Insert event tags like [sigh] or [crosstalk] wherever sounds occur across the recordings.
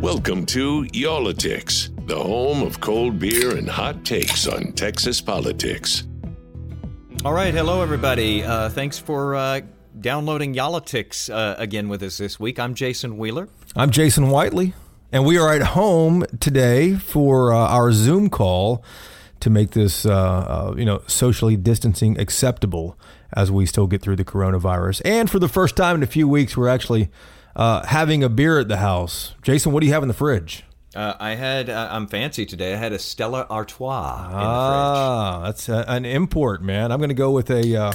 Welcome to Y'all-itics, the home of cold beer and hot takes on Texas politics. All right, hello everybody. Uh, thanks for uh, downloading Y'all-itics uh, again with us this week. I'm Jason Wheeler. I'm Jason Whiteley, and we are at home today for uh, our Zoom call to make this, uh, uh, you know, socially distancing acceptable as we still get through the coronavirus. And for the first time in a few weeks, we're actually uh, having a beer at the house. Jason, what do you have in the fridge? Uh, I had, uh, I'm fancy today. I had a Stella Artois in the fridge. Ah, that's a, an import, man. I'm going to go with a uh,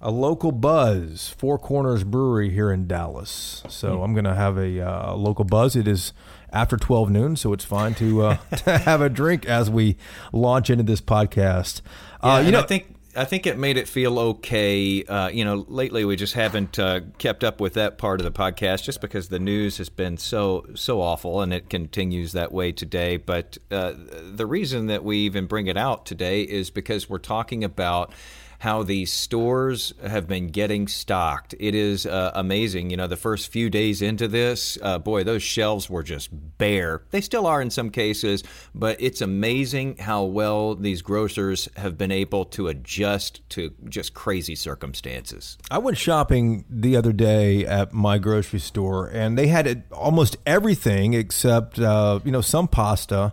a local buzz, Four Corners Brewery here in Dallas. So I'm going to have a uh, local buzz. It is after 12 noon, so it's fine to, uh, [laughs] to have a drink as we launch into this podcast. Yeah, uh, you and know, I think I think it made it feel okay. Uh, you know, lately we just haven't uh, kept up with that part of the podcast, just because the news has been so so awful, and it continues that way today. But uh, the reason that we even bring it out today is because we're talking about how these stores have been getting stocked. It is uh, amazing. You know, the first few days into this, uh, boy, those shelves were just bare. They still are in some cases, but it's amazing how well these grocers have been able to adjust to just crazy circumstances. I went shopping the other day at my grocery store, and they had almost everything except uh, you know some pasta,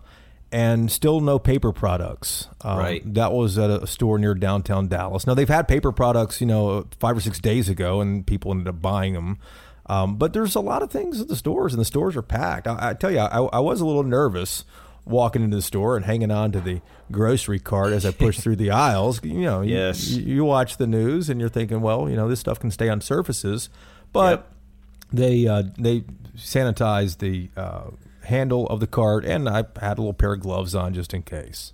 and still no paper products. Um, Right. That was at a store near downtown Dallas. Now they've had paper products, you know, five or six days ago, and people ended up buying them. Um, but there's a lot of things at the stores, and the stores are packed. I, I tell you, I, I was a little nervous walking into the store and hanging on to the grocery cart as I pushed through the [laughs] aisles. You know, you- Yes. you, you watch the news and you're thinking, well, you know, this stuff can stay on surfaces, but they uh, they sanitized the uh, handle of the cart, and I had a little pair of gloves on just in case.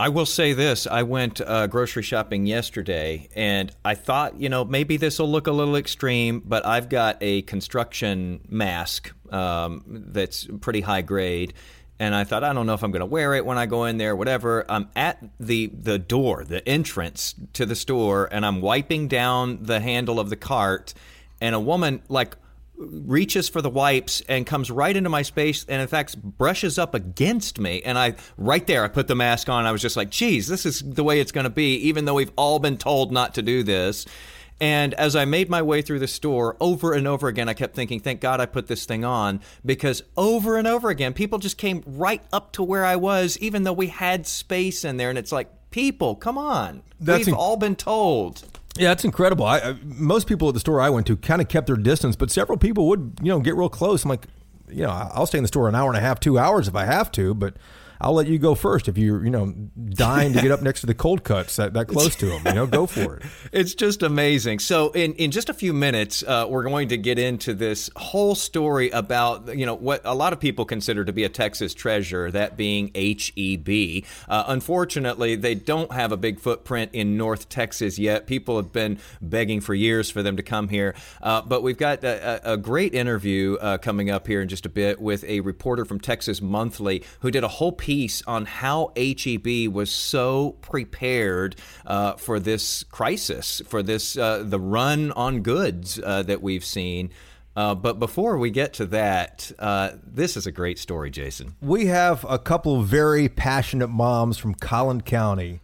I will say this. I went uh, grocery shopping yesterday and I thought, you know, maybe this will look a little extreme, but I've got a construction mask um, that's pretty high grade. And I thought, I don't know if I'm going to wear it when I go in there, whatever. I'm at the, the door, the entrance to the store, and I'm wiping down the handle of the cart. And a woman, like, reaches for the wipes and comes right into my space and in fact brushes up against me and i right there i put the mask on i was just like geez this is the way it's going to be even though we've all been told not to do this and as I made my way through the store over and over again, I kept thinking, thank God I put this thing on because over and over again, people just came right up to where I was, even though we had space in there. And it's like, people, come on. That's We've inc- all been told. Yeah, it's incredible. I, I, most people at the store I went to kind of kept their distance, but several people would, you know, get real close. I'm like, you know, I'll stay in the store an hour and a half, two hours if I have to, but I'll let you go first if you're, you know, dying to get up [laughs] next to the cold cuts that, that close to them. You know, go for it. [laughs] It's just amazing. So, in, in just a few minutes, uh, we're going to get into this whole story about you know what a lot of people consider to be a Texas treasure, that being HEB. Uh, unfortunately, they don't have a big footprint in North Texas yet. People have been begging for years for them to come here, uh, but we've got a, a great interview uh, coming up here in just a bit with a reporter from Texas Monthly who did a whole piece on how HEB was so prepared uh, for this crisis, for this uh, the run on goods uh, that we've seen. Uh, but before we get to that, uh, this is a great story, Jason. We have a couple of very passionate moms from Collin County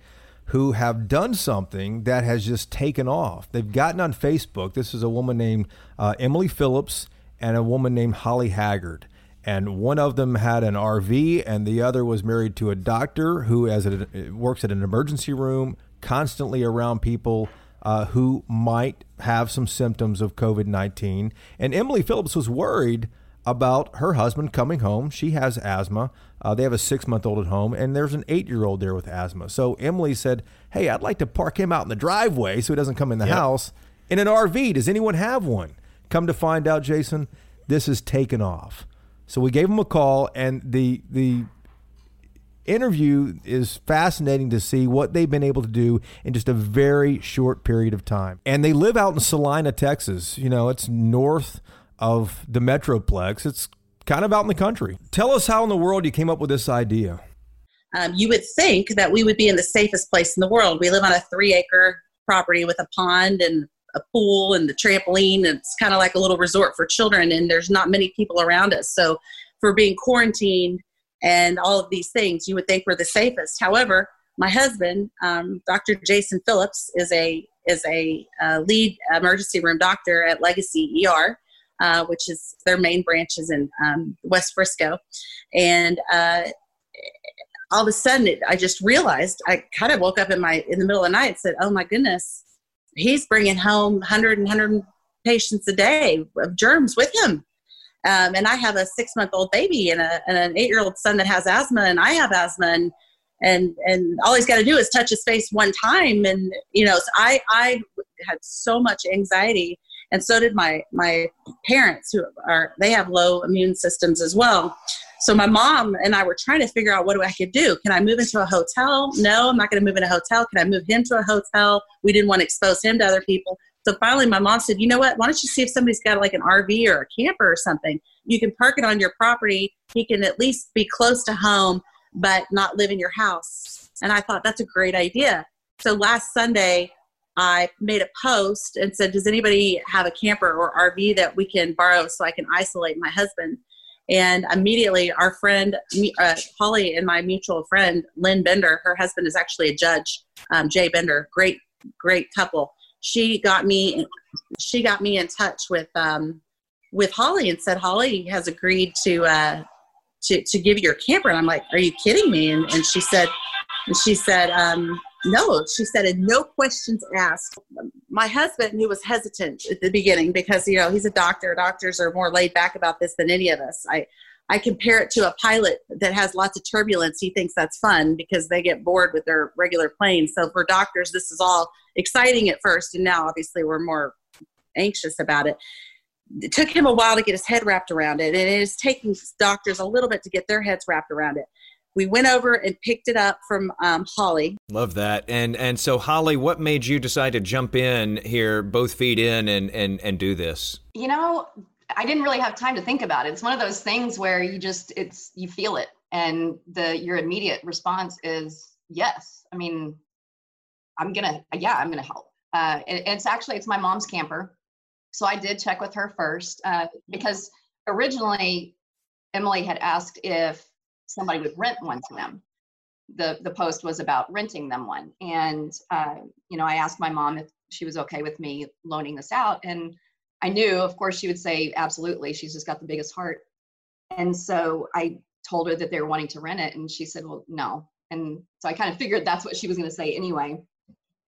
who have done something that has just taken off. They've gotten on Facebook. This is a woman named uh, Emily Phillips and a woman named Holly Haggard. And one of them had an RV, and the other was married to a doctor who as a, works at an emergency room, constantly around people uh, who might have some symptoms of COVID 19. And Emily Phillips was worried about her husband coming home. She has asthma. Uh, they have a six month old at home, and there's an eight year old there with asthma. So Emily said, Hey, I'd like to park him out in the driveway so he doesn't come in the house in an RV. Does anyone have one? Come to find out, Jason, this is taken off. So we gave them a call, and the the interview is fascinating to see what they've been able to do in just a very short period of time. And they live out in Celina, Texas. You know, it's north of the Metroplex. It's kind of out in the country. Tell us how in the world you came up with this idea. Um, you would think that we would be in the safest place in the world. We live on a three acre property with a pond and a pool and the trampoline. It's kind of like a little resort for children, and there's not many people around us. So, for being quarantined and all of these things, you would think we're the safest. However, my husband, um, Dr. Jason Phillips, is a is a uh, lead emergency room doctor at Legacy ER, uh, which is their main branches in um, West Frisco, and uh, all of a sudden, it, I just realized I kind of woke up in my in the middle of the night and said, "Oh my goodness, he's bringing home 100 and 100 patients a day of germs with him." Um, and I have a six month old baby and, a, and an eight year old son that has asthma, and I have asthma, and and and all he's got to do is touch his face one time, and you know, so I I had so much anxiety, and so did my my parents who are they have low immune systems as well. So my mom and I were trying to figure out what I could do. Can I move into a hotel? No, I'm not going to move in a hotel. Can I move him to a hotel? We didn't want to expose him to other people. So finally, my mom said, "You know what? Why don't you see if somebody's got like an RV or a camper or something? You can park it on your property. He can at least be close to home, but not live in your house." And I thought that's a great idea. So last Sunday, I made a post and said, "Does anybody have a camper or RV that we can borrow so I can isolate my husband?" And immediately, our friend uh, Holly and my mutual friend Lynn Bender, her husband is actually a judge, um, Jay Bender, great, great couple. She got me she got me in touch with um, with Holly and said Holly has agreed to uh, to to give you your camper. And I'm like are you kidding me? And, and she said and she said um, no she said and no questions asked my husband who was hesitant at the beginning because you know he's a doctor doctors are more laid back about this than any of us I I compare it to a pilot that has lots of turbulence. He thinks that's fun because they get bored with their regular plane. So for doctors, this is all exciting at first, and now obviously we're more anxious about it. It took him a while to get his head wrapped around it, and it is taking doctors a little bit to get their heads wrapped around it. We went over and picked it up from um, Holly. Love that. And and so Holly, what made you decide to jump in here, both feet in, and and and do this? You know, I didn't really have time to think about it. It's one of those things where you just it's you feel it and the your immediate response is yes. I mean, I'm gonna yeah, I'm gonna help. Uh, it, it's actually it's my mom's camper, so I did check with her first uh, because originally Emily had asked if somebody would rent one to them. The the post was about renting them one, and uh, you know I asked my mom if she was okay with me loaning this out, and I knew, of course, she would say, absolutely. She's just got the biggest heart. And so I told her that they were wanting to rent it. And she said, well, no. And so I kind of figured that's what she was going to say anyway.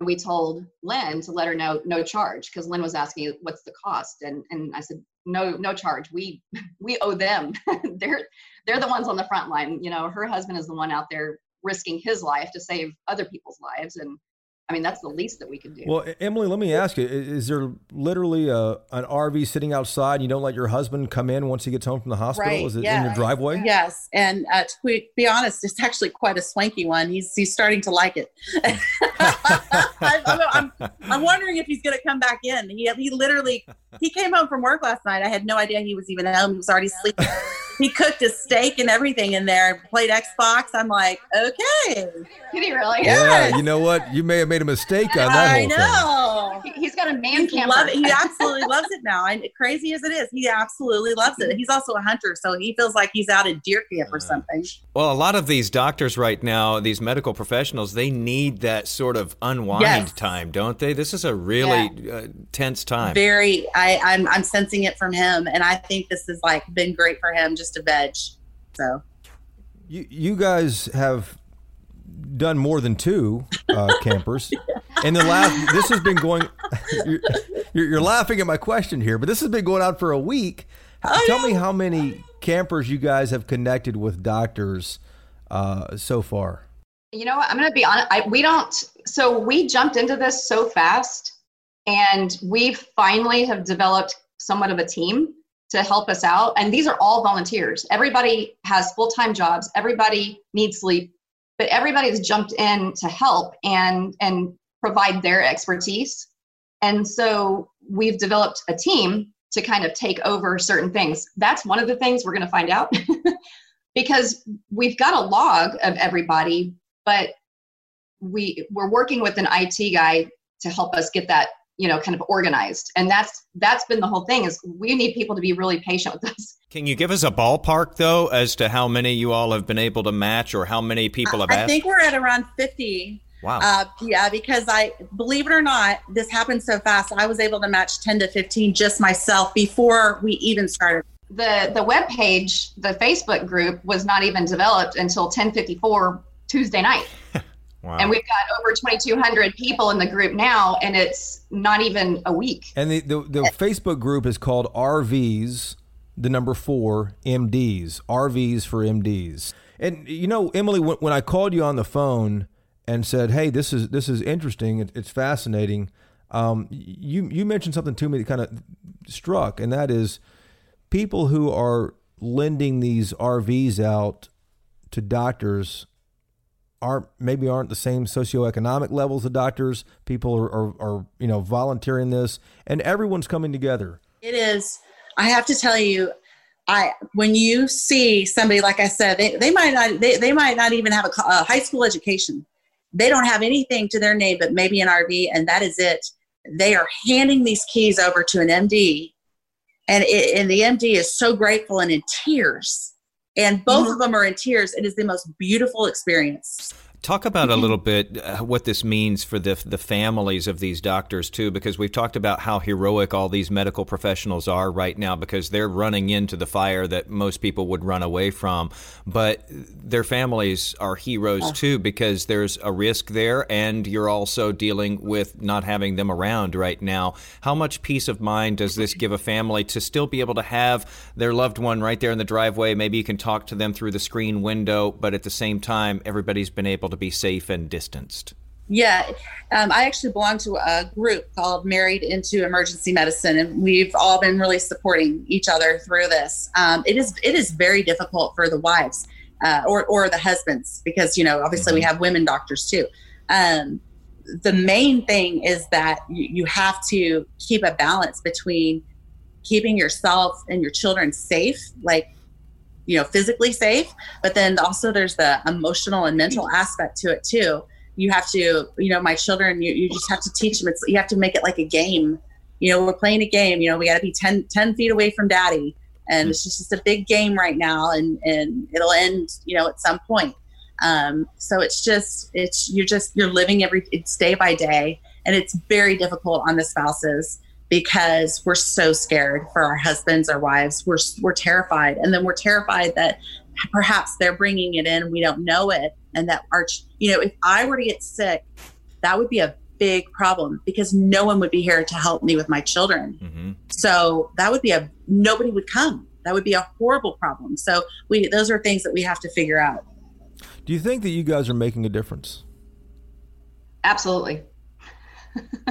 We told Lynn to let her know no charge because Lynn was asking what's the cost. And, and I said, no, no charge. We, we owe them. [laughs] they're, they're the ones on the front line. You know, her husband is the one out there risking his life to save other people's lives. And I mean, that's the least that we can do. Well, Emily, let me ask you: Is there literally a, an RV sitting outside? And you don't let your husband come in once he gets home from the hospital? Right, Is it yeah. in your driveway? Yes, and uh, to be honest, it's actually quite a swanky one. He's he's starting to like it. [laughs] I'm, I'm, I'm, wondering if he's going to come back in. He he literally he came home from work last night. I had no idea he was even home. He was already sleeping. He cooked his steak and everything in there. and Played Xbox. I'm like, okay. Did he really? Yeah. You know what? You may have made a mistake on that I whole know. Thing. He's got a man He, love he [laughs] absolutely loves it now. And crazy as it is, he absolutely loves it. He's also a hunter, so he feels like he's out at deer camp or something. Well, a lot of these doctors right now, these medical professionals, they need that sort of unwind Yes. time, don't they? This is a really uh, tense time. Very, I, I'm I'm sensing it from him, and I think this has like been great for him just to veg. So You you guys have done more than two uh, [laughs] campers. And the last, this has been going. [laughs] You're, you're, you're laughing at my question here, but this has been going on for a week. Tell me how many campers you guys have connected with doctors uh, so far. You know what? I'm going to be honest. I, we don't. So we jumped into this so fast, and we finally have developed somewhat of a team. To help us out. And these are all volunteers. Everybody has full time jobs, everybody needs sleep, but everybody has jumped in to help and, and provide their expertise. And so we've developed a team to kind of take over certain things. That's one of the things we're going to find out [laughs] because we've got a log of everybody, but we we're working with an IT guy to help us get that you know kind of organized. And that's that's been the whole thing is we need people to be really patient with us. [laughs] Can you give us a ballpark though as to how many you all have been able to match or how many people have I asked? think we're at around 50 wow. Uh, yeah because i believe it or not this happened so fast i was able to match 10 to 15 just myself before we even started. The the web page the facebook group was not even developed until 1054 tuesday night [laughs] Wow. And we've got over 2,200 people in the group now, and it's not even a week. And the, the, the Facebook group is called RVs, the number four, MDs. RVs for MDs. And, you know, Emily, when, when I called you on the phone and said, hey, this is, this is interesting, it, it's fascinating, um, you, you mentioned something to me that kind of struck, and that is people who are lending these RVs out to doctors aren't maybe aren't the same socioeconomic levels of doctors. People are, are, are you know volunteering this, and everyone's coming together. It is. I have to tell you, I when you see somebody like I said, they, they might not they, they might not even have a, a high school education. They don't have anything to their name but maybe an RV, and that is it. They are handing these keys over to an MD, and it, and the MD is so grateful and in tears and both mm-hmm. of them are in tears. It is the most beautiful experience. Talk about a little bit uh, what this means for the the families of these doctors too, because we've talked about how heroic all these medical professionals are right now, because they're running into the fire that most people would run away from. But their families are heroes too, because there's a risk there, and you're also dealing with not having them around right now. How much peace of mind does this give a family to still be able to have their loved one right there in the driveway? Maybe you can talk to them through the screen window, but at the same time, everybody's been able to be safe and distanced? Yeah, um, I actually belong to a group called Married into Emergency Medicine, and we've all been really supporting each other through this. Um, it is it is very difficult for the wives uh, or or the husbands because you know obviously mm-hmm. we have women doctors too. Um, the main thing is that you, you have to keep a balance between keeping yourself and your children safe, like you know physically safe but then also there's the emotional and mental aspect to it too. You have to you know my children you, you just have to teach them. It's you have to make it like a game. You know we're playing a game you know we got to be 10, 10 feet away from daddy. And it's just, a big game right now and and it'll end you know at some point. Um, so it's just it's you're just you're living every it's day by day. And it's very difficult on the spouses because we're so scared for our husbands, our wives. We're we're terrified, and then we're terrified that perhaps they're bringing it in, we don't know it, and that our you know if I were to get sick, that would be a big problem because no one would be here to help me with my children. Mm-hmm. So that would be a nobody would come. That would be a horrible problem. So we those are things that we have to figure out. Do you think that you guys are making a difference? Absolutely. [laughs]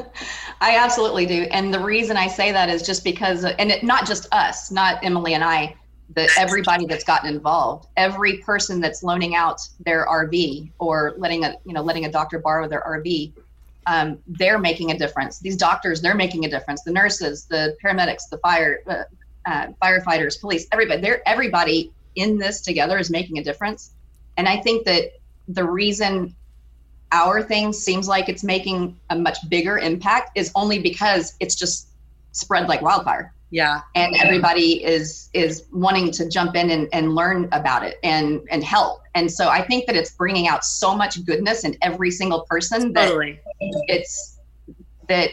I absolutely do. And the reason I say that is just because, and it, not just us, not Emily and I, that everybody that's gotten involved, every person that's loaning out their RV or letting a, you know, letting a doctor borrow their RV, um, they're making a difference. These doctors, they're making a difference. The nurses, the paramedics, the fire, uh, uh, firefighters, police, everybody, they're everybody in this together is making a difference. And I think that the reason our thing seems like it's making a much bigger impact is only because it's just spread like wildfire. Yeah. And everybody is is wanting to jump in and, and learn about it and and help. And so i think that it's bringing out so much goodness in every single person that totally. it's that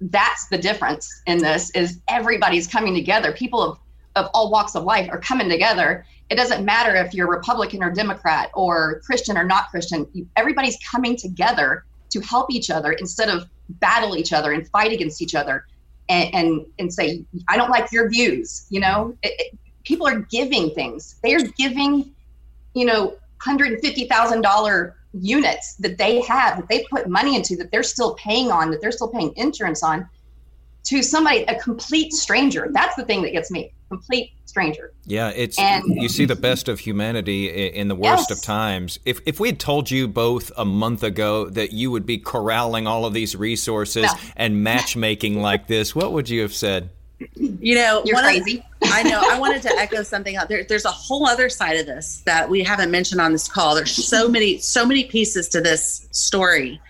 that's the difference in this is everybody's coming together. People of of all walks of life are coming together it doesn't matter if you're Republican or Democrat or Christian or not Christian. Everybody's coming together to help each other instead of battle each other and fight against each other and and, and say, I don't like your views. You know, it, it, people are giving things. They are giving, you know, hundred and fifty thousand dollar units that they have that they put money into that they're still paying on that they're still paying insurance on to somebody a complete stranger that's the thing that gets me complete stranger. Yeah, it's and, you see the best of humanity in the worst yes. of times. If if we had told you both a month ago that you would be corralling all of these resources no. and matchmaking like this, what would you have said? You know, you're crazy. Of, I know. I wanted to echo something out there. There's a whole other side of this that we haven't mentioned on this call. There's so many, so many pieces to this story.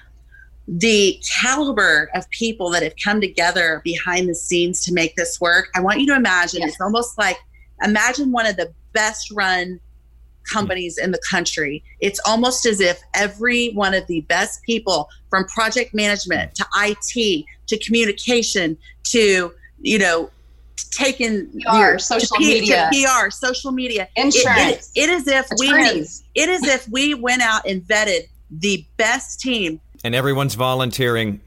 The caliber of people that have come together behind the scenes to make this work. I want you to imagine yes. it's almost like imagine one of the best run companies in the country. It's almost as if every one of the best people from project management to IT to communication to, you know, taking PR, your, social P, media, PR, social media, insurance. It, it, it is if Attorneys. we have, it is if we went out and vetted the best team, and everyone's volunteering.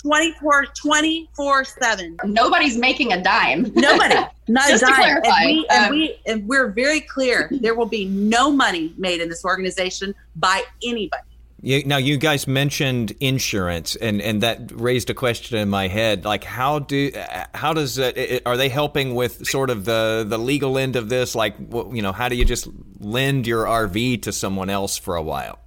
24 24 7 nobody's making a dime. Nobody. [laughs] Not a dime. And we, um, and we and we're very clear. [laughs] There will be no money made in this organization by anybody. You, now you guys mentioned insurance, and, and that raised a question in my head. Like, how do how does uh, are they helping with sort of the the legal end of this? Like, you know, how do you just lend your RV to someone else for a while?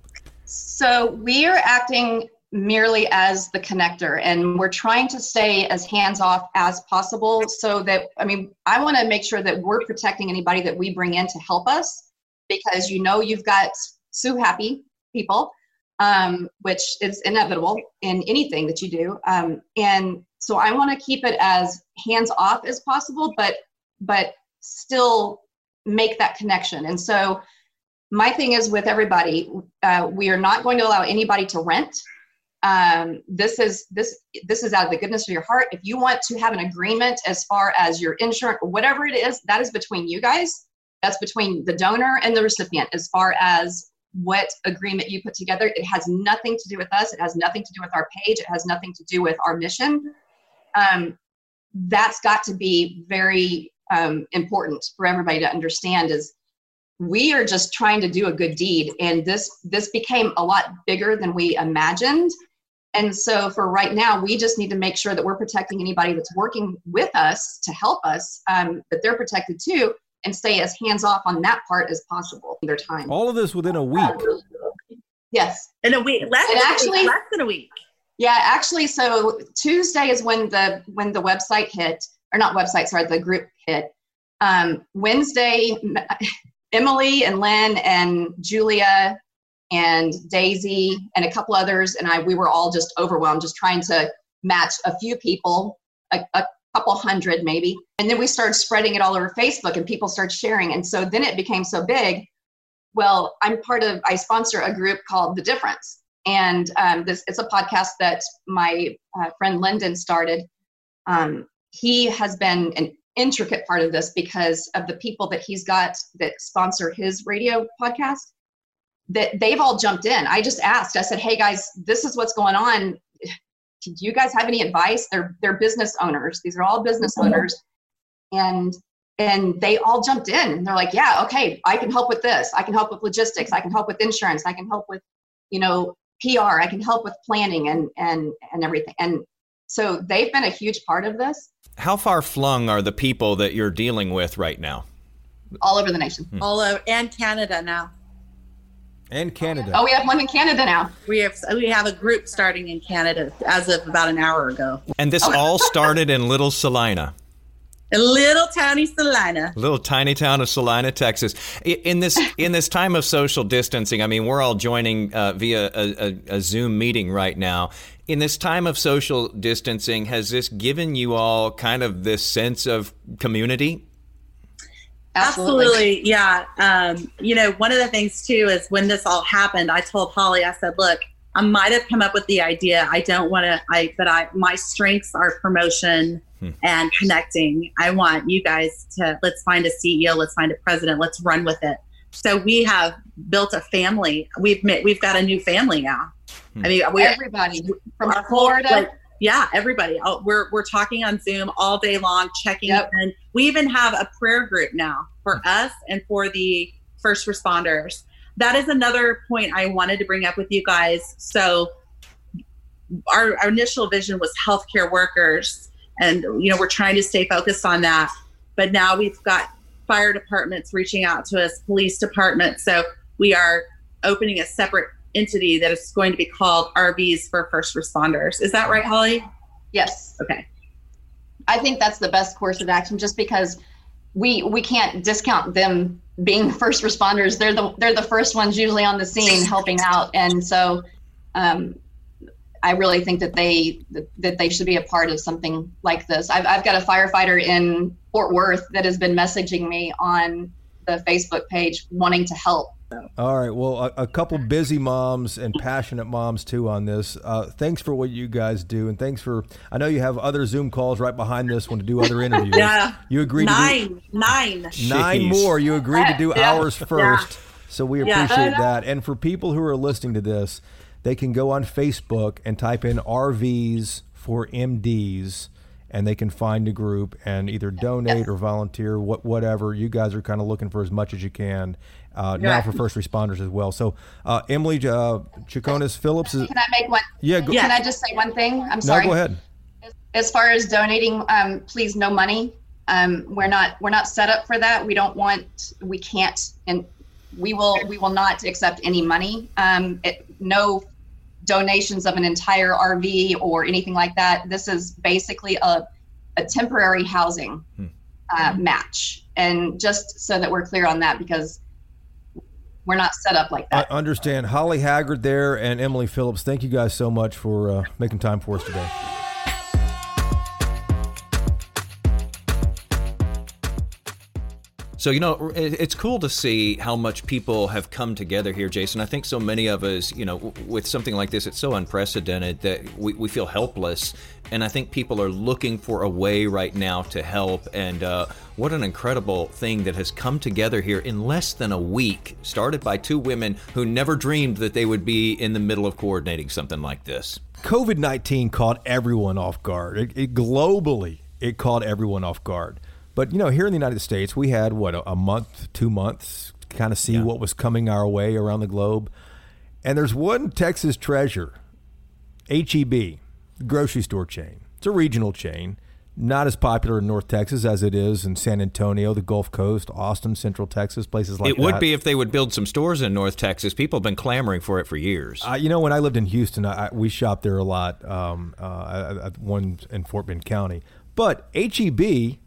So we are acting merely as the connector and we're trying to stay as hands off as possible so that i mean i want to make sure that we're protecting anybody that we bring in to help us because you know you've got sue happy people um, which is inevitable in anything that you do. Um, and so I want to keep it as hands off as possible, but but still make that connection. And so my thing is with everybody, uh, we are not going to allow anybody to rent. Um, this is this this is out of the goodness of your heart. If you want to have an agreement as far as your insurance or whatever it is, that is between you guys. That's between the donor and the recipient as far as what agreement you put together. It has nothing to do with us. It has nothing to do with our page. It has nothing to do with our mission. Um, that's got to be very um, important for everybody to understand is we are just trying to do a good deed and this this became a lot bigger than we imagined and so for right now we just need to make sure that we're protecting anybody that's working with us to help us um, that they're protected too and stay as hands off on that part as possible in their time. All of this within a week. Yes. In a week. Less, and actually, less than a week. Yeah, actually, so Tuesday is when the when the website hit, or not website, sorry, the group hit. Um, Wednesday, Emily and Lynn and Julia and Daisy and a couple others and I we were all just overwhelmed, just trying to match a few people, a, a couple hundred maybe. And then we started spreading it all over Facebook and people started sharing. And so then it became so big. Well, I'm part of, I sponsor a group called The Difference. And um, this it's a podcast that my uh, friend Lyndon started. Um, he has been an intricate part of this because of the people that he's got that sponsor his radio podcast that they've all jumped in. I just asked, I said, hey guys, this is what's going on do you guys have any advice? They're they're business owners. These are all business mm-hmm. owners, and and they all jumped in. And they're like, yeah, okay, I can help with this. I can help with logistics. I can help with insurance. I can help with, you know, PR. I can help with planning and and and everything. And so they've been a huge part of this. How far flung are the people that you're dealing with right now? All over the nation. Hmm. All over and Canada now and Canada. Oh, we have one in Canada now. We have we have a group starting in Canada as of about an hour ago. And this all started in Little Celina. A little tiny Celina. a Little tiny town of Celina, Texas. In this [laughs] in this time of social distancing, I mean, we're all joining uh, via a, a, a Zoom meeting right now. In this time of social distancing, has this given you all kind of this sense of community? Absolutely. Absolutely. Yeah. Um, you know, one of the things too is when this all happened, I told Holly, I said, look, I might have come up with the idea. I don't want to, I, but I, my strengths are promotion hmm. and connecting. I want you guys to, let's find a CEO, let's find a president, let's run with it. So we have built a family. We've met, we've got a new family now. Hmm. I mean, we, everybody from Florida. Like, yeah, everybody. Oh, we're we're talking on Zoom all day long, checking yep. in. We even have a prayer group now for hmm. us and for the first responders. That is another point I wanted to bring up with you guys. So, our, our initial vision was healthcare workers, and you know we're trying to stay focused on that. but now we've got fire departments reaching out to us, police departments. So we are opening a separate entity that is going to be called RVs for first responders. Is that right, Holly? Yes. Okay. I think that's the best course of action just because we we can't discount them being first responders. They're the they're the first ones usually on the scene helping out. And so um, I really think that they that they should be a part of something like this. I've I've got a firefighter in Fort Worth that has been messaging me on the Facebook page wanting to help. All right. Well, a, a couple busy moms and passionate moms too on this. Uh, thanks for what you guys do, and thanks for. I know you have other Zoom calls right behind this one to do other interviews. [laughs] yeah. You agreed nine, to do nine, nine Jeez. more. You agreed to do [laughs] Yeah. ours first, so we Yeah. appreciate that. And for people who are listening to this, they can go on Facebook and type in RVs for MDs. And they can find a group and either donate or volunteer, what, whatever. You guys are kind of looking for as much as you can uh, now for first responders as well. So, uh, Emily uh, Chaconis Phillips is. Can I make one? Yeah, go, Can I just say one thing? I'm sorry. no, sorry. go ahead. as far as donating um, please no money um, we're not we're not set up for that we don't want we can't and we will we will not accept any money um, it, no donations of an entire rv or anything like that this is basically a, a temporary housing uh, match and just so that we're clear on that because we're not set up like that. I understand. Holly Haggard there and Emily Phillips, thank you guys so much for uh, making time for us today. So, you know, it's cool to see how much people have come together here, Jason. I think so many of us, you know, with something like this, it's so unprecedented that we, we feel helpless. And I think people are looking for a way right now to help. And uh, what an incredible thing that has come together here in less than a week, started by two women who never dreamed that they would be in the middle of coordinating something like this. COVID 19 caught everyone off guard. It, it globally, it caught everyone off guard. But, you know, here in the United States, we had, what, a, a month, two months to kind of see what was coming our way around the globe. And there's one Texas treasure, HEB, grocery store chain. It's a regional chain, not as popular in North Texas as it is in San Antonio, the Gulf Coast, Austin, Central Texas, places like it that. would be if they would build some stores in North Texas. People have been clamoring for it for years. Uh, you know, when I lived in Houston, I, I, we shopped there a lot. Um, uh, one in Fort Bend County, but HEB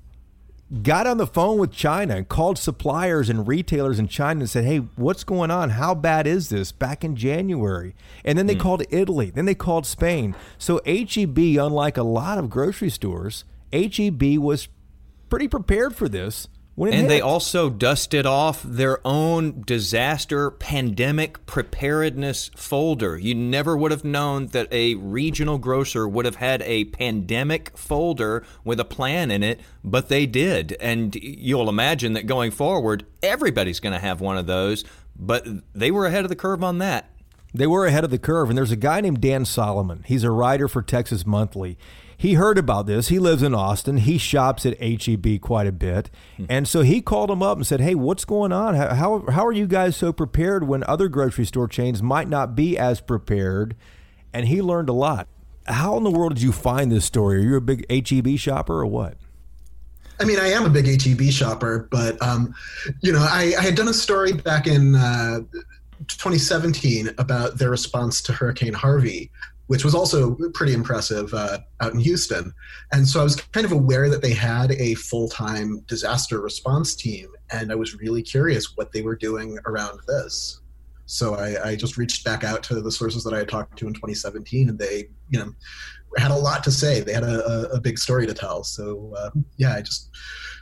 got on the phone with China and called suppliers and retailers in China and said, "Hey, what's going on? How bad is this?" Back in January, and then they hmm. called Italy, then they called Spain. So HEB, unlike a lot of grocery stores, HEB was pretty prepared for this. And hit. they also dusted off their own disaster pandemic preparedness folder. You never would have known that a regional grocer would have had a pandemic folder with a plan in it, but they did. And you'll imagine that going forward, everybody's going to have one of those, but they were ahead of the curve on that. They were ahead of the curve. And there's a guy named Dan Solomon. He's a writer for Texas Monthly. He heard about this. He lives in Austin. He shops at HEB quite a bit. And so he called him up and said, Hey, what's going on? How, how, how are you guys so prepared when other grocery store chains might not be as prepared? And he learned a lot. How in the world did you find this story? Are you a big HEB shopper or what? I mean, I am a big HEB shopper, but um, you know, I, I had done a story back in uh, 2017 about their response to Hurricane Harvey, which was also pretty impressive uh, out in Houston. And so I was kind of aware that they had a full-time disaster response team, and I was really curious what they were doing around this. So I, I just reached back out to the sources that I had talked to in 2017, and they, you know, had a lot to say. They had a, a, a big story to tell. So uh, yeah, I just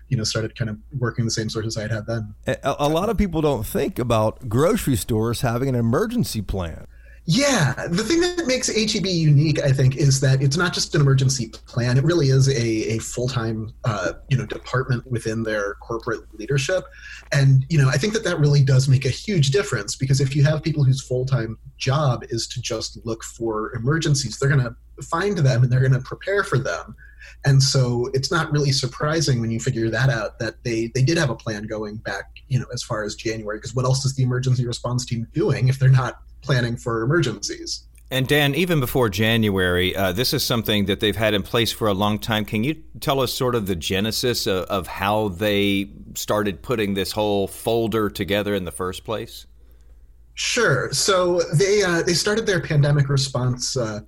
you know started kind of working the same sources I had had then. A, a lot of people don't think about grocery stores having an emergency plan. Yeah, the thing that makes HEB unique, I think, is that it's not just an emergency plan. It really is a, a full time, uh, you know, department within their corporate leadership, and you know, I think that that really does make a huge difference because if you have people whose full time job is to just look for emergencies, they're going to find them and they're going to prepare for them. And so it's not really surprising when you figure that out that they they did have a plan going back, you know, as far as January. Because what else is the emergency response team doing if they're not planning for emergencies? And Dan, even before January, uh, this is something that they've had in place for a long time. Can you tell us sort of the genesis of, of how they started putting this whole folder together in the first place? Sure. So they uh, they started their pandemic response uh,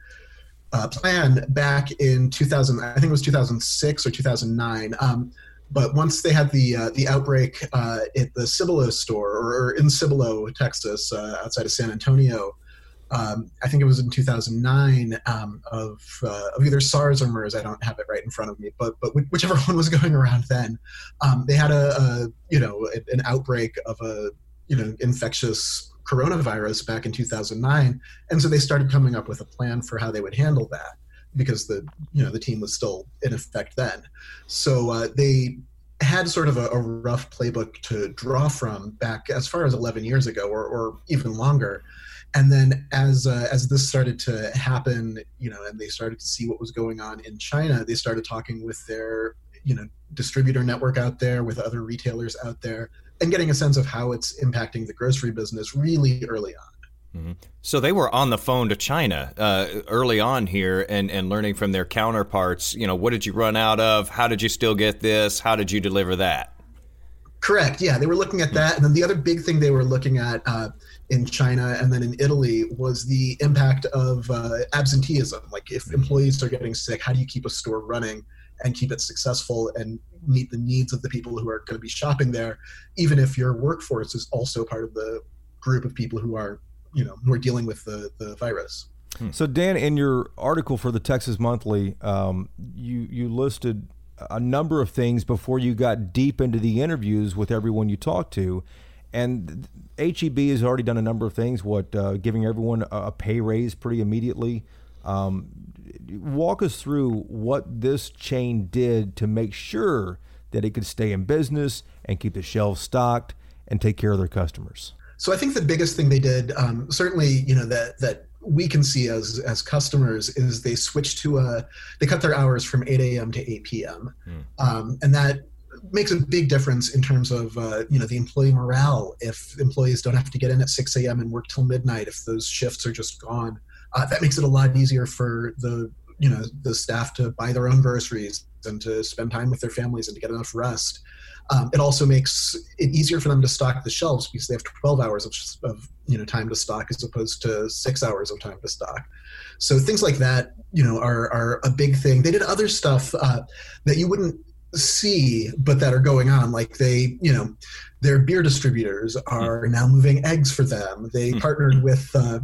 uh, plan back in 2000. I think it was 2006 or 2009. Um, but once they had the uh, the outbreak uh, at the Cibolo store or in Cibolo, Texas, uh, outside of San Antonio, um, I think it was in 2009 um, of, uh, of either SARS or MERS. I don't have it right in front of me, but but whichever [laughs] one was going around then, um, they had a, a, you know an outbreak of a you know infectious coronavirus back in 2009, and so they started coming up with a plan for how they would handle that because the you know the team was still in effect then. So uh, they had sort of a, a, rough playbook to draw from back as far as 11 years ago or, or even longer and then as uh, as this started to happen you know and they started to see what was going on in china they started talking with their you know distributor network out there with other retailers out there and getting a sense of how it's impacting the grocery business really early on Mm-hmm. So they were on the phone to China uh, early on here and, and learning from their counterparts. You know, what did you run out of? How did you still get this? How did you deliver that? Correct. Yeah, they were looking at that, and then the other big thing they were looking at uh, in China and then in Italy was the impact of uh, absenteeism. Like, if employees are getting sick, how do you keep a store running and keep it successful and meet the needs of the people who are going to be shopping there, even if your workforce is also part of the group of people who are, you know, who are dealing with the the virus. So, Dan, in your article for the Texas Monthly, um, you you listed a number of things before you got deep into the interviews with everyone you talked to. And HEB has already done a number of things, what, uh, giving everyone a, pay raise pretty immediately. Um, walk us through what this chain did to make sure that it could stay in business and keep the shelves stocked and take care of their customers. So I think the biggest thing they did, um, certainly, you know, that that we can see as as customers is they switched to a they cut their hours from 8 a.m. to 8 p.m. Mm. Um, and that makes a big difference in terms of uh, you know the employee morale. If employees don't have to get in at 6 a.m. and work till midnight, if those shifts are just gone, uh, that makes it a lot easier for the you know the staff to buy their own groceries and to spend time with their families and to get enough rest. Um, it also makes it easier for them to stock the shelves because they have 12 hours of, of, you know time to stock as opposed to six hours of time to stock. So things like that, you know, are are a big thing. They did other stuff uh, that you wouldn't see, but that are going on. Like they, you know, their beer distributors are now moving eggs for them. They hmm. partnered with uh,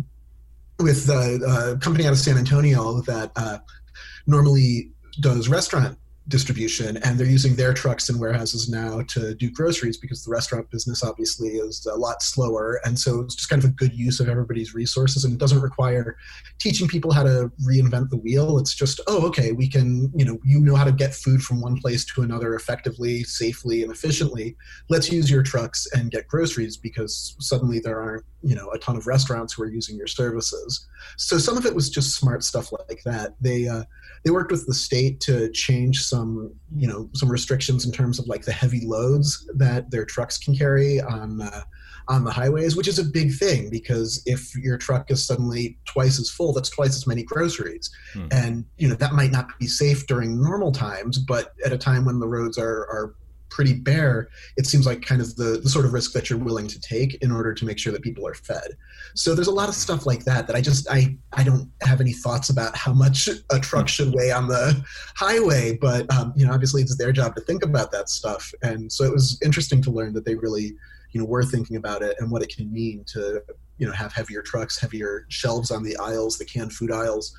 with a company out of San Antonio that uh, normally does restaurant distribution and they're using their trucks and warehouses now to do groceries because the restaurant business obviously is a lot slower. And so it's just kind of a good use of everybody's resources and it doesn't require teaching people how to reinvent the wheel. It's just oh okay we can you know you know how to get food from one place to another effectively safely and efficiently. Let's use your trucks and get groceries because suddenly there aren't you know a ton of restaurants who are using your services. So some of it was just smart stuff like that. They uh, they worked with the state to change some you know some restrictions in terms of like the heavy loads that their trucks can carry on uh, on the highways which is a big thing because if your truck is suddenly twice as full that's twice as many groceries hmm. and you know that might not be safe during normal times but at a time when the roads are are pretty bare, it seems like kind of the, the sort of risk that you're willing to take in order to make sure that people are fed. So there's a lot of stuff like that that I just I I don't have any thoughts about how much a truck should weigh on the highway, but um, you know obviously it's their job to think about that stuff, and so it was interesting to learn that they really you know were thinking about it and what it can mean to you know have heavier trucks heavier shelves on the aisles the canned food aisles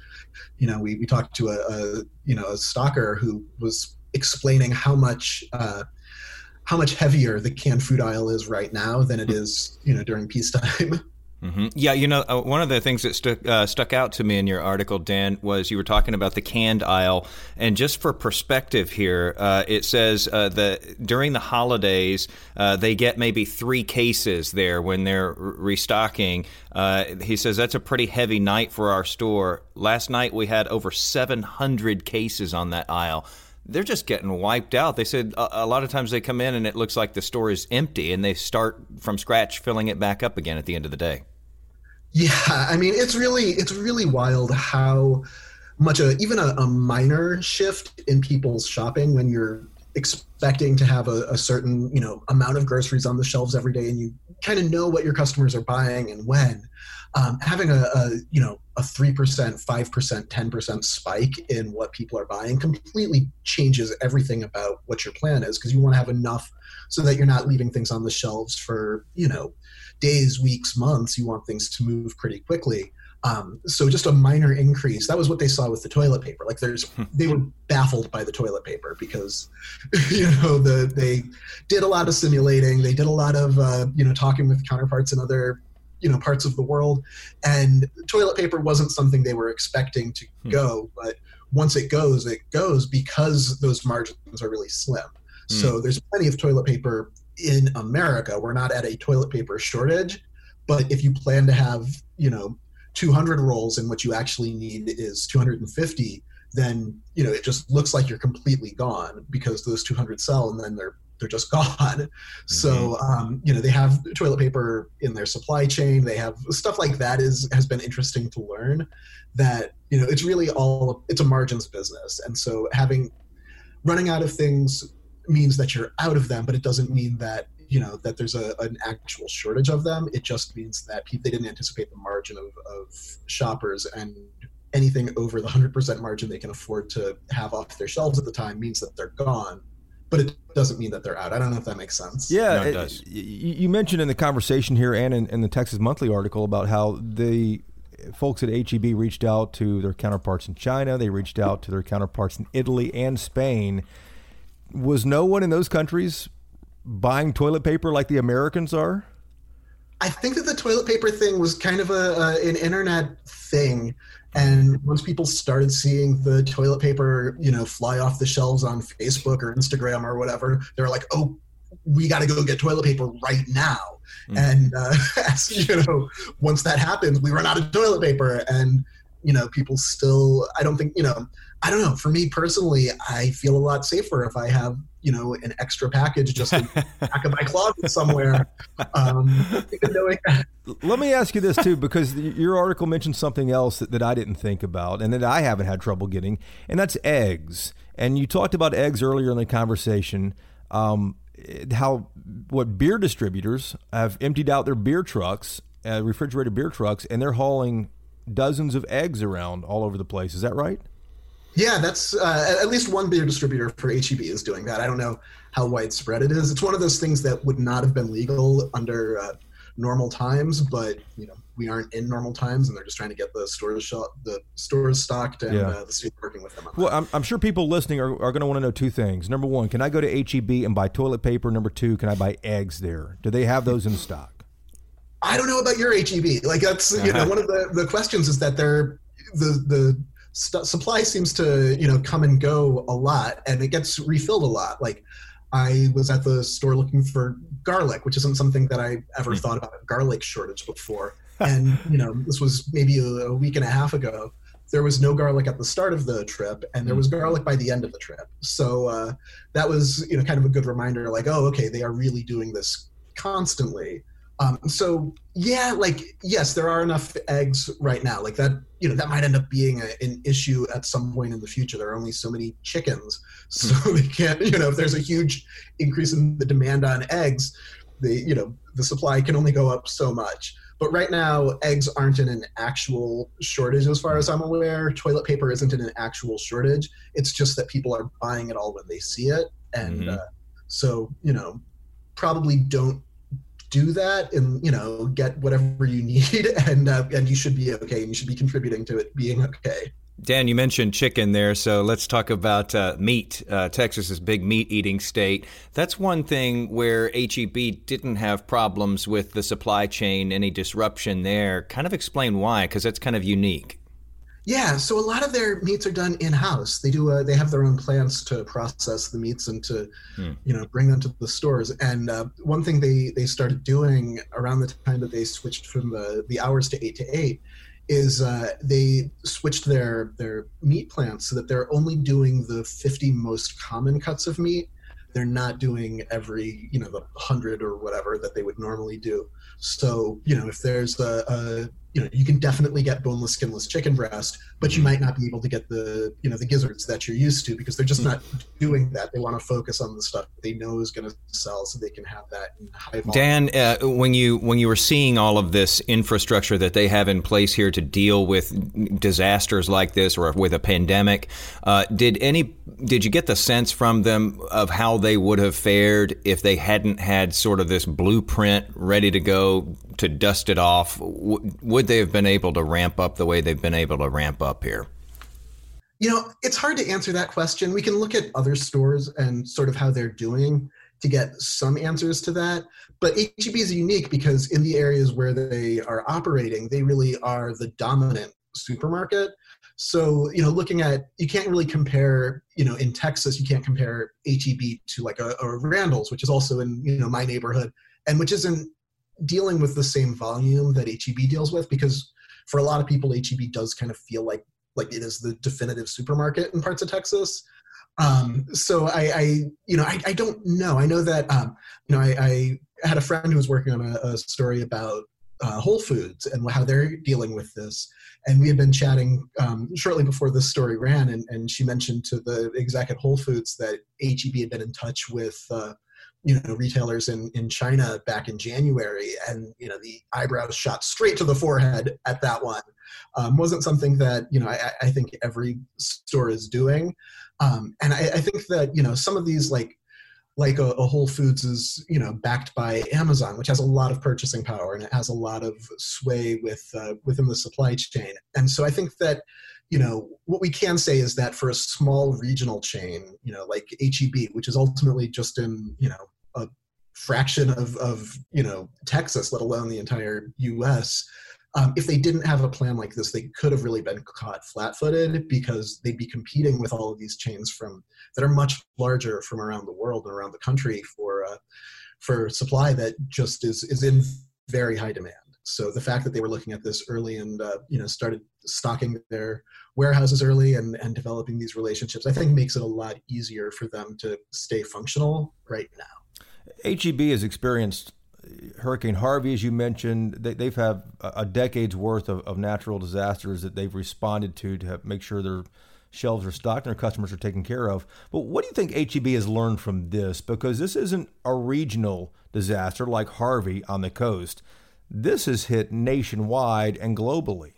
you know we, we talked to a, a you know a stocker who was explaining how much uh, how much heavier the canned food aisle is right now than it is, you know, during peacetime. [laughs] Mm-hmm. Yeah, you know, uh, one of the things that stuck uh, stuck out to me in your article, Dan, was you were talking about the canned aisle, and just for perspective here, uh, it says uh, that during the holidays uh, they get maybe three cases there when they're restocking. Uh, he says that's a pretty heavy night for our store. Last night we had over 700 cases on that aisle they're just getting wiped out. They said a, a, lot of times they come in and it looks like the store is empty and they start from scratch filling it back up again at the end of the day. Yeah, I mean it's really it's really wild how much a even a, a minor shift in people's shopping when you're expecting to have a, a, certain you know amount of groceries on the shelves every day and you kind of know what your customers are buying and when um, having a, a, you know a 3% 5% 10% spike in what people are buying completely changes everything about what your plan is because you want to have enough so that you're not leaving things on the shelves for you know days weeks months you want things to move pretty quickly um, so just a minor increase. That was what they saw with the toilet paper. Like there's, hmm. they were baffled by the toilet paper because, [laughs] you know, the they did a lot of simulating. They did a lot of, uh, you know, talking with counterparts in other, you know, parts of the world, and toilet paper wasn't something they were expecting to hmm. go. But once it goes, it goes because those margins are really slim. Hmm. So there's plenty of toilet paper in America. We're not at a toilet paper shortage, but if you plan to have, you know 200 rolls and what you actually need is 250 then you know it just looks like you're completely gone because those 200 sell and then they're they're just [laughs] gone mm-hmm. so um, you know they have toilet paper in their supply chain they have stuff like that is has been interesting to learn that you know it's really all it's a margins business and so having running out of things means that you're out of them but it doesn't mean that you know that there's a, an actual shortage of them. It just means that people, they didn't anticipate the margin of, of shoppers and anything over the 100% margin they can afford to have off their shelves at the time means that they're gone but it doesn't mean that they're out. I don't know if that makes sense. Yeah, no, it, it, does. You mentioned in the conversation here and in, in, the Texas Monthly article about how the folks at HEB reached out to their counterparts in China. They reached out to their counterparts in Italy and Spain. Was no one in those countries buying toilet paper like the Americans are? I think that the toilet paper thing was kind of a, an internet thing, and once people started seeing the toilet paper, you know, fly off the shelves on Facebook or Instagram or whatever, they were like, "Oh, we got to go get toilet paper right now." Mm. And uh, [laughs] as you know, once that happens, we run out of toilet paper, and you know, people still. I don't think you know. I don't know. For me personally, I feel a lot safer if I have you know an extra package just in the [laughs] back of my closet somewhere. Um, [laughs] Let me ask you this too, because your article mentioned something else that, that I didn't think about, and that I haven't had trouble getting, and that's eggs. And you talked about eggs earlier in the conversation. Um, how what beer distributors have emptied out their beer trucks, uh, refrigerated beer trucks, and they're hauling dozens of eggs around all over the place. Is that right? Yeah, that's uh, at least one beer distributor for HEB is doing that. I don't know how widespread it is. It's one of those things that would not have been legal under uh, normal times, but you know we aren't in normal times, and they're just trying to get the stores the stores stocked, and yeah. uh, the state working with them. well, I'm, I'm, sure people listening are, are going to want to know two things. Number one, can I go to HEB and buy toilet paper? Number two, can I buy eggs there? Do they have those in stock? I don't know about your HEB. Like that's you know one of the the questions is that they're the the st- supply seems to you know come and go a lot, and it gets refilled a lot. Like I was at the store looking for garlic, which isn't something that I ever mm. thought about a garlic shortage before. [laughs] and you know, this was maybe a, week and a half ago. There was no garlic at the start of the trip, and there was hmm. garlic by the end of the trip. So uh, that was you know kind of a good reminder, like, oh, okay, they are really doing this constantly. Um, so yeah, like yes, there are enough eggs right now. Like that, you know, that might end up being a, an issue at some point in the future. There are only so many chickens, [laughs] so they can't. You know, if there's a huge increase in the demand on eggs, the you know the supply can only go up so much. But right now, eggs aren't in an actual shortage, as far as I'm aware. Toilet paper isn't in an actual shortage. It's just that people are buying it all when they see it, and mm-hmm. uh, so you know, probably don't do that and you know get whatever you need [laughs] and uh, and you should be okay and you should be contributing to it being okay Dan, you mentioned chicken there, so let's talk about uh, meat. Uh, Texas is big meat eating state. That's one thing where HEB didn't have problems with the supply chain, any disruption there. Kind of explain why, because that's kind of unique. Yeah, so a lot of their meats are done in house. They do. Uh, they have their own plants to process the meats and to, hmm. you know, bring them to the stores. And uh, one thing they they started doing around the time that they switched from the the hours to eight to eight is uh, they switched their their meat plants so that they're only doing the 50 most common cuts of meat they're not doing every you know the 100 or whatever that they would normally do so you know if there's a, a you know you can definitely get boneless skinless chicken breast but you might not be able to get the you know the gizzards that you're used to because they're just not doing that. They want to focus on the stuff they know is going to sell so they can have that in high volume. dan uh, when you when you were seeing all of this infrastructure that they have in place here to deal with disasters like this or with a pandemic uh, did any did you get the sense from them of how they would have fared if they hadn't had sort of this blueprint ready to go to dust it off would they have been able to ramp up the way they've been able to ramp up here? You know, it's hard to answer that question. We can look at other stores and sort of how they're doing to get some answers to that. But HEB is unique because in the areas where they are operating, they really are the dominant supermarket. So, you know, looking at, you can't really compare, you know, in Texas, you can't compare HEB to like a, a Randall's, which is also in, you know, my neighborhood and which isn't dealing with the same volume that HEB deals with because for a lot of people, HEB does kind of feel like like it is the definitive supermarket in parts of Texas. Um, so I, I, you know, I, I, don't know. I know that, um, you know, I, I, had a friend who was working on a, a story about uh, Whole Foods and how they're dealing with this. And we had been chatting um, shortly before this story ran, and, and she mentioned to the exec at Whole Foods that HEB had been in touch with uh, you know retailers in in China back in January, and you know the eyebrows shot straight to the forehead at that one. Um, wasn't something that you know I, I think every store is doing, um, and I, I think that you know some of these like like a, a, Whole Foods is, you know, backed by Amazon, which has a lot of purchasing power and it has a lot of sway with uh, within the supply chain. And so I think that you know, what we can say is that for a small regional chain, you know, like HEB, which is ultimately just in, you know, a fraction of, of you know, Texas, let alone the entire US, um, if they didn't have a plan like this, they could have really been caught flat-footed because they'd be competing with all of these chains from that are much larger from around the world and around the country for uh, for supply that just is is in very high demand. So the fact that they were looking at this early and uh, you know started stocking their warehouses early and, and developing these relationships, I think makes it a lot easier for them to stay functional right now. HEB has experienced Hurricane Harvey, as you mentioned. They, they've had a decade's worth of, of natural disasters that they've responded to to make sure their shelves are stocked and their customers are taken care of. But what do you think HEB has learned from this? Because this isn't a regional disaster like Harvey on the coast this has hit nationwide and globally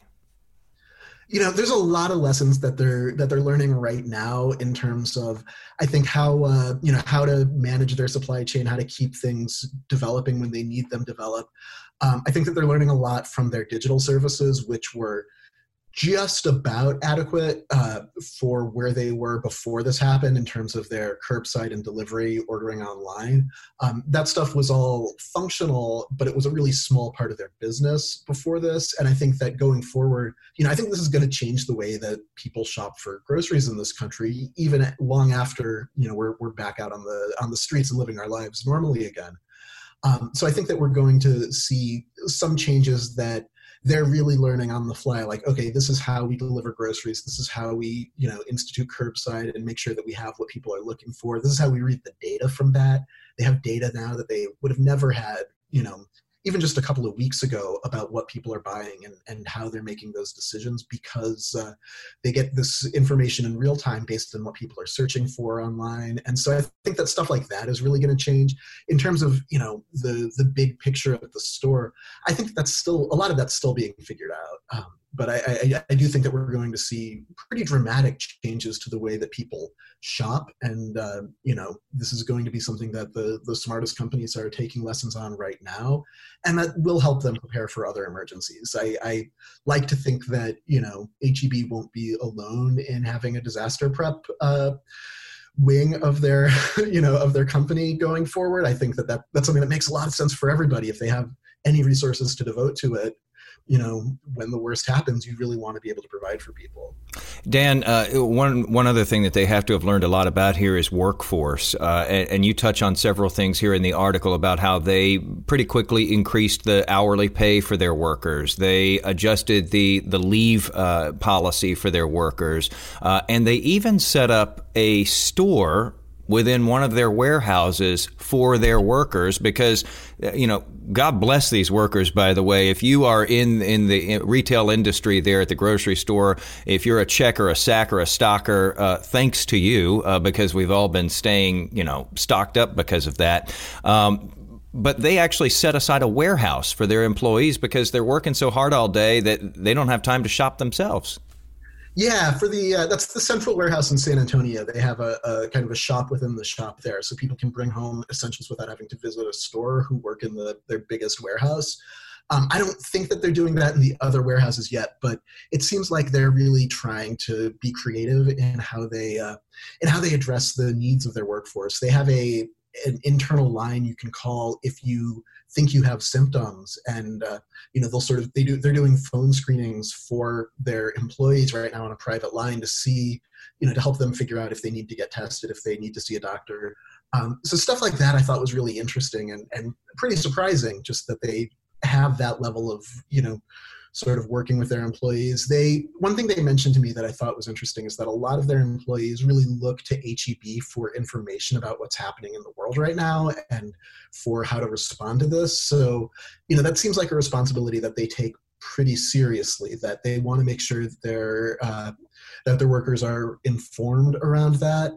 you know there's a lot of lessons that they're that they're learning right now in terms of i think how uh, you know how to manage their supply chain how to keep things developing when they need them develop um, i think that they're learning a lot from their digital services which were just about adequate uh, for where they were before this happened in terms of their curbside and delivery ordering online. Um, that stuff was all functional, but it was a really small part of their business before this. And I think that going forward, you know, I think this is going to change the way that people shop for groceries in this country, even long after you know we're we're back out on the on the streets and living our lives normally again. Um, so I think that we're going to see some changes that they're really learning on the fly like okay this is how we deliver groceries. This is how we you know institute curbside and make sure that we have what people are looking for. This is how we read the data from that. They have data now that they would have never had you know even just a couple of weeks ago about what people are buying and, and how they're making those decisions because uh, they get this information in real time based on what people are searching for online. And so i think that stuff like that is really going to change. In terms of you know the the big picture of the store i think that's still a lot of that's still being figured out. Um, but I, I, I, do think that we're going to see pretty dramatic changes to the way that people shop, and uh, you know this is going to be something that the the smartest companies are taking lessons on right now, and that will help them prepare for other emergencies. I, I like to think that you know HEB won't be alone in having a disaster prep. Uh, wing of their [laughs] you know of their company going forward i think that, that that's something that makes a lot of sense for everybody if they have any resources to devote to it you know, when the worst happens, you really want to be able to provide for people. Dan, uh, one one other thing that they have to have learned a lot about here is workforce, uh, and, and, you touch on several things here in the article about how they pretty quickly increased the hourly pay for their workers. They adjusted the the leave uh, policy for their workers, uh, and they even set up a store within one of their warehouses for their workers because you know God bless these workers by the way if you are in in the retail industry there at the grocery store if you're a checker a sacker a stocker uh, thanks to you uh, because we've all been staying you know stocked up because of that um, but they actually set aside a warehouse for their employees because they're working so hard all day that they don't have time to shop themselves. Yeah, for the uh, that's the central warehouse in San Antonio. They have a, a, kind of a shop within the shop there, so people can bring home essentials without having to visit a store who work in the their biggest warehouse. Um, I don't think that they're doing that in the other warehouses yet, but it seems like they're really trying to be creative in how they uh, in how they address the needs of their workforce. They have a an internal line you can call if you think you have symptoms and uh, you know they'll sort of they do they're doing phone screenings for their employees right now on a private line to see you know to help them figure out if they need to get tested if they need to see a doctor. Um, so stuff like that i thought was really interesting and, and pretty surprising just that they have that level of you know sort of working with their employees. They one thing they mentioned to me that I thought was interesting is that a lot of their employees really look to HEB for information about what's happening in the world right now and for how to respond to this. So, you know, that seems like a responsibility that they take pretty seriously. That they want to make sure that their uh, that their workers are informed around that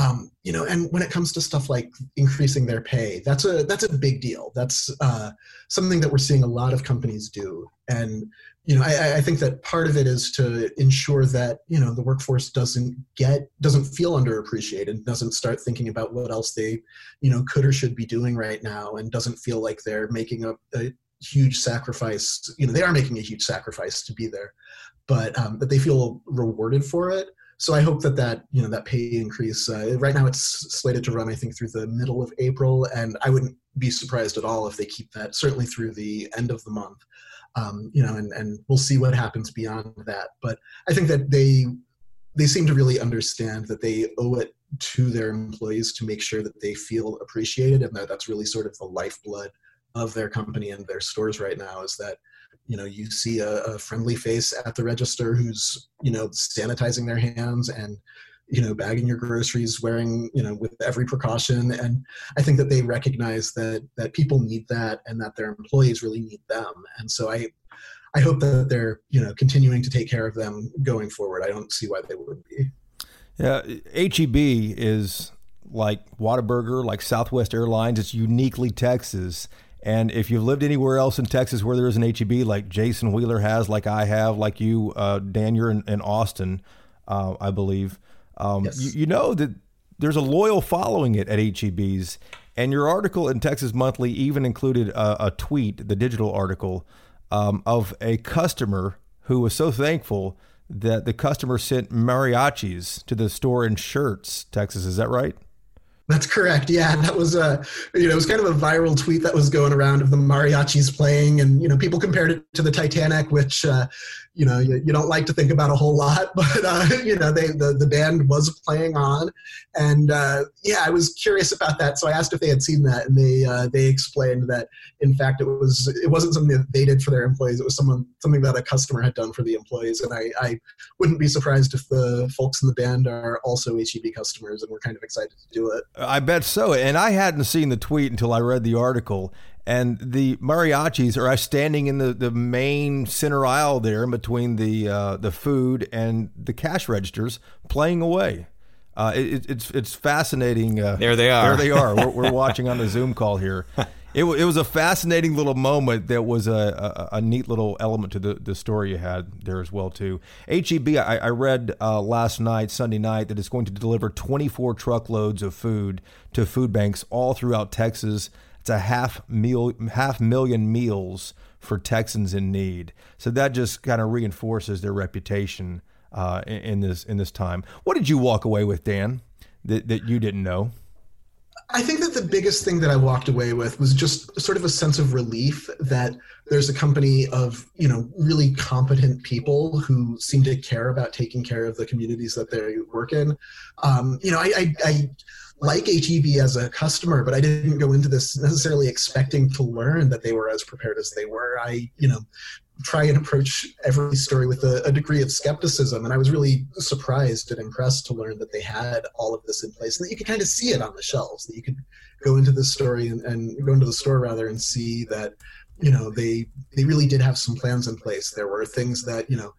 um, you know and when it comes to stuff like increasing their pay that's a that's a big deal. That's uh, something that we're seeing a lot of companies do. And you know I, I, think that part of it is to ensure that you know the workforce doesn't get doesn't feel underappreciated doesn't start thinking about what else they you know could or should be doing right now and doesn't feel like they're making a, a huge sacrifice. You know they are making a huge sacrifice to be there but um, that they feel rewarded for it so I hope that that you know that pay increase. Uh, right now, it's slated to run, I think, through the middle of April, and I wouldn't be surprised at all if they keep that certainly through the end of the month. Um, you know, and and we'll see what happens beyond that. But I think that they they seem to really understand that they owe it to their employees to make sure that they feel appreciated, and that that's really sort of the lifeblood of their company and their stores right now. Is that you know you see a, a, friendly face at the register who's you know sanitizing their hands and you know bagging your groceries wearing you know with every precaution and i think that they recognize that that people need that and that their employees really need them and so i i hope that they're you know continuing to take care of them going forward i don't see why they wouldn't be yeah heb is like Whataburger, like Southwest Airlines. It's uniquely Texas. And if you've lived anywhere else in Texas where there is an HEB, like Jason Wheeler has, like I have, like you, uh, Dan, you're in, in Austin, uh, I believe. Um, yes. you, you, know that there's a loyal following it at HEBs. And your article in Texas Monthly even included a, a tweet, the digital article, um, of a customer who was so thankful that the customer sent mariachis to the store in Schertz, Texas. Is that right? That's correct. Yeah, that was a you know it was kind of a viral tweet that was going around of the mariachis playing, and you know people compared it to the Titanic, which uh, you know you, you, don't like to think about a whole lot, [laughs] but uh, you know they the, the band was playing on, and uh, yeah, I was curious about that, so I asked if they had seen that, and they uh, they explained that in fact it was it wasn't something that they did for their employees, it was someone something that a customer had done for the employees, and I, I wouldn't be surprised if the folks in the band are also HEB customers, and we're kind of excited to do it. I bet so. And I hadn't seen the tweet until I read the article. And the mariachis are standing in the, the main center aisle there between the uh, the food and the cash registers, playing away. Uh, it, it's it's fascinating. Uh, there they are. There they are. we're, we're [laughs] watching on the Zoom call here. It, it was a fascinating little moment that was a, a, a, neat little element to the, the story you had there as well too. HEB, I, I read uh, last night, Sunday night, that it's going to deliver 24 truckloads of food to food banks all throughout Texas. It's a half meal, half million meals for Texans in need. So that just kind of reinforces their reputation uh, in, in this in this time. What did you walk away with, Dan? That, that you didn't know? I think that the biggest thing that I walked away with was just sort of a sense of relief that there's a company of you know really competent people who seem to care about taking care of the communities that they work in. Um, you know, I, I, I like HEB as a customer, but I didn't go into this necessarily expecting to learn that they were as prepared as they were. I, you know, try and approach every story with a, a, degree of skepticism. And I was really surprised and impressed to learn that they had all of this in place and that you could kind of see it on the shelves, that you could go into the story and, and go into the store rather and see that, you know, they they really did have some plans in place. There were things that, you know,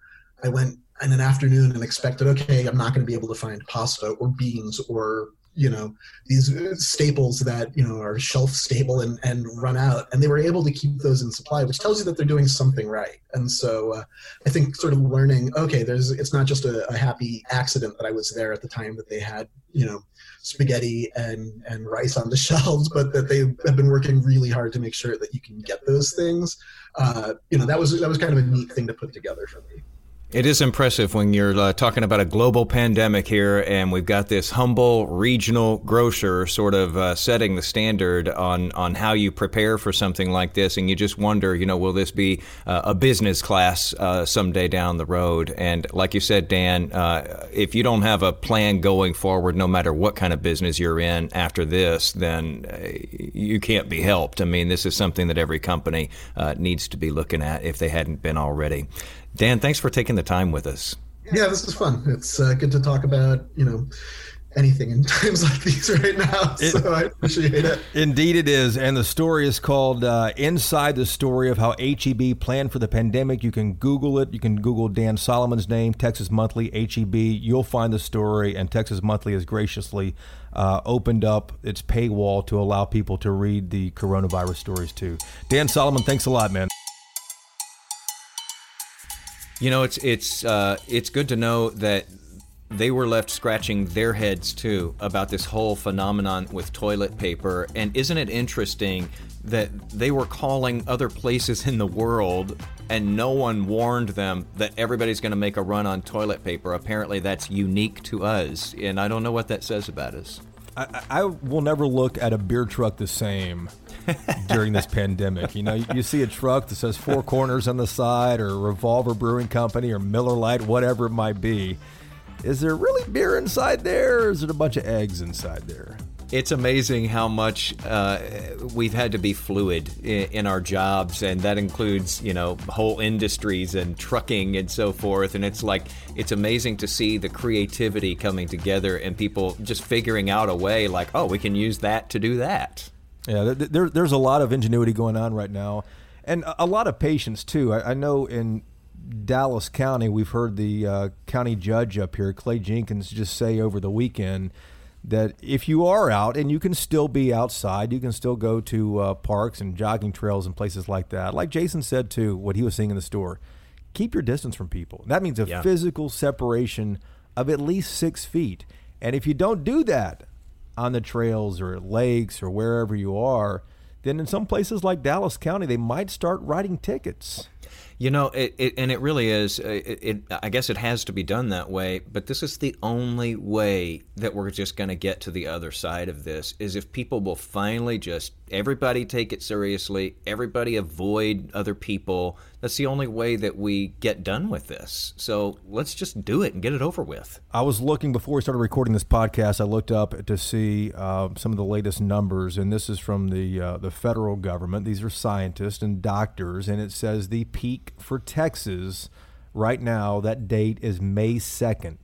I went in an afternoon and expected, okay, I'm not going to be able to find pasta or beans or you know these staples that you know are shelf stable and and run out. And they were able to keep those in supply which tells you that they're doing something right. And so uh, i think sort of learning okay there's it's not just a, a, happy accident that i was there at the time that they had you know spaghetti and and rice on the [laughs] shelves but that they have been working really hard to make sure that you can get those things. Uh, you know that was that was kind of a neat thing to put together for me it is impressive when you're uh, talking about a global pandemic here, and we've got this humble regional grocer sort of uh, setting the standard on on how you prepare for something like this, and you just wonder, you know, will this be uh, a business class uh, someday down the road? And like you said, Dan, uh, if you don't have a plan going forward, no matter what kind of business you're in after this, then uh, you can't be helped. I mean, this is something that every company needs to be looking at if they hadn't been already. Dan, thanks for taking the time with us. Yeah, this is fun. It's uh, good to talk about, you know, anything in [laughs] times like these right now. It, so I appreciate it. Indeed, it is. And the story is called uh, Inside the Story of How HEB Planned for the Pandemic. You can Google it. You can Google Dan Solomon's name, Texas Monthly, HEB. You'll find the story. And Texas Monthly has graciously uh, opened up its paywall to allow people to read the coronavirus stories too. Dan Solomon, thanks a lot, man. You know, it's it's uh, it's good to know that they were left scratching their heads too about this whole phenomenon with toilet paper. And isn't it interesting that they were calling other places in the world and no one warned them that everybody's going to make a run on toilet paper? Apparently, that's unique to us. And I don't know what that says about us. I, I will never look at a beer truck the same during this [laughs] pandemic. You know, you, you, see a truck that says Four Corners on the side, or Revolver Brewing Company, or Miller Lite, whatever it might be. Is there really beer inside there, or is it a bunch of eggs inside there? It's amazing how much uh, we've had to be fluid in, in, our jobs, and that includes, you know, whole industries and trucking and so forth. And it's like, it's amazing to see the creativity coming together and people just figuring out a way, like, oh, we can use that to do that. Yeah, there, there's a lot of ingenuity going on right now, and a lot of patience too. I, I know in Dallas County, we've heard the uh, county judge up here, Clay Jenkins, just say over the weekend that if you are out and you can still be outside, you can still go to uh, parks and jogging trails and places like that. Like Jason said too, what he was seeing in the store, keep your distance from people. That means a yeah. physical separation of at least six feet. And if you don't do that, on the trails or lakes or wherever you are, then in some places like Dallas County, they might start writing tickets. You know, it, it, and it really is. Uh, it, it, I guess it has to be done that way. But this is the only way that we're just going to get to the other side of this. Is if people will finally just everybody take it seriously, everybody avoid other people. That's the only way that we get done with this. So let's just do it and get it over with. I was looking before we started recording this podcast. I looked up to see uh, some of the latest numbers, and this is from the uh, the federal government. These are scientists and doctors, and it says the peak for Texas right now, that date is May 2nd.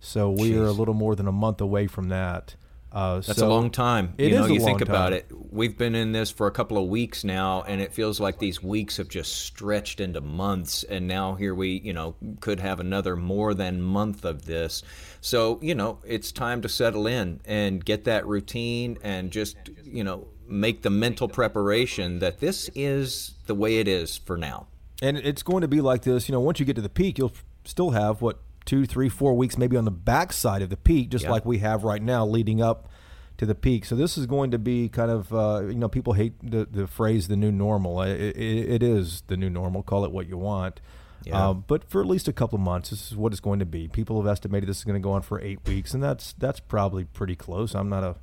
So we Jeez. are a little more than a month away from that. Uh, That's so a long time. It you know, you think time. about it. We've been in this for a couple of weeks now, and it feels like these weeks have just stretched into months. And now here we, you know, could have another more than month of this. So you know, it's time to settle in and get that routine, and just you know, make the mental preparation that this is the way it is for now and it's going to be like this. You know, once you get to the peak, you'll still have what two, three, four weeks maybe on the backside of the peak, just like we have right now, leading up to the peak. So this is going to be kind of uh, you know people hate the, the phrase the new normal. It, it, it is the new normal. Call it what you want. Yeah. Um, but for at least a couple of months, this is what it's going to be. People have estimated this is going to go on for eight weeks, and that's that's probably pretty close. I'm not a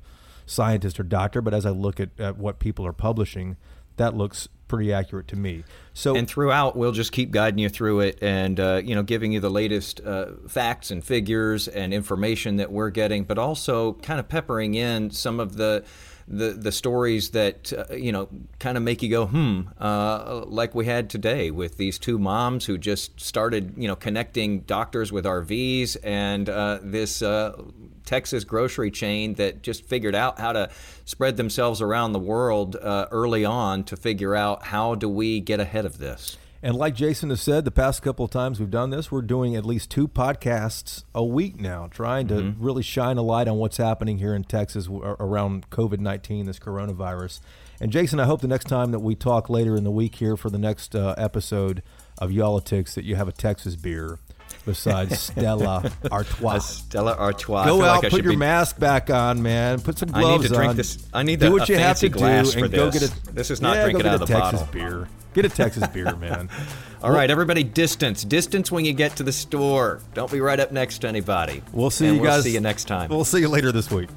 scientist or doctor, but as I look at, at what people are publishing, that looks pretty accurate to me. So and throughout, we'll just keep guiding you through it, and uh, you know, giving you the latest uh, facts and figures and information that we're getting, but also kind of peppering in some of the the the stories that uh, you know kind of make you go hmm, uh, like we had today with these two moms who just started you know connecting doctors with RVs and uh, this uh, Texas grocery chain that just figured out how to spread themselves around the world uh, early on to figure out how do we get ahead of this. And like Jason has said, the past couple of times we've done this, we're doing at least two podcasts a week now, trying to mm-hmm. really shine a light on what's happening here in Texas around COVID 19, this coronavirus. And Jason, I hope the next time that we talk later in the week here for the next uh, episode of Y'all-itics that you have a Texas beer besides [laughs] Stella Artois. A Stella Artois. Go out, like put your be... mask back on, man. Put some gloves on. I need to drink on. this. I need do the, what you have to do, and go this. get a. This is not yeah, drinking out of the Texas bottle. beer. Get a Texas beer, [laughs] man. All right, everybody, distance. Distance when you get to the store. Don't be right up next to anybody. We'll see and you we'll guys. See you next time. We'll see you later this week.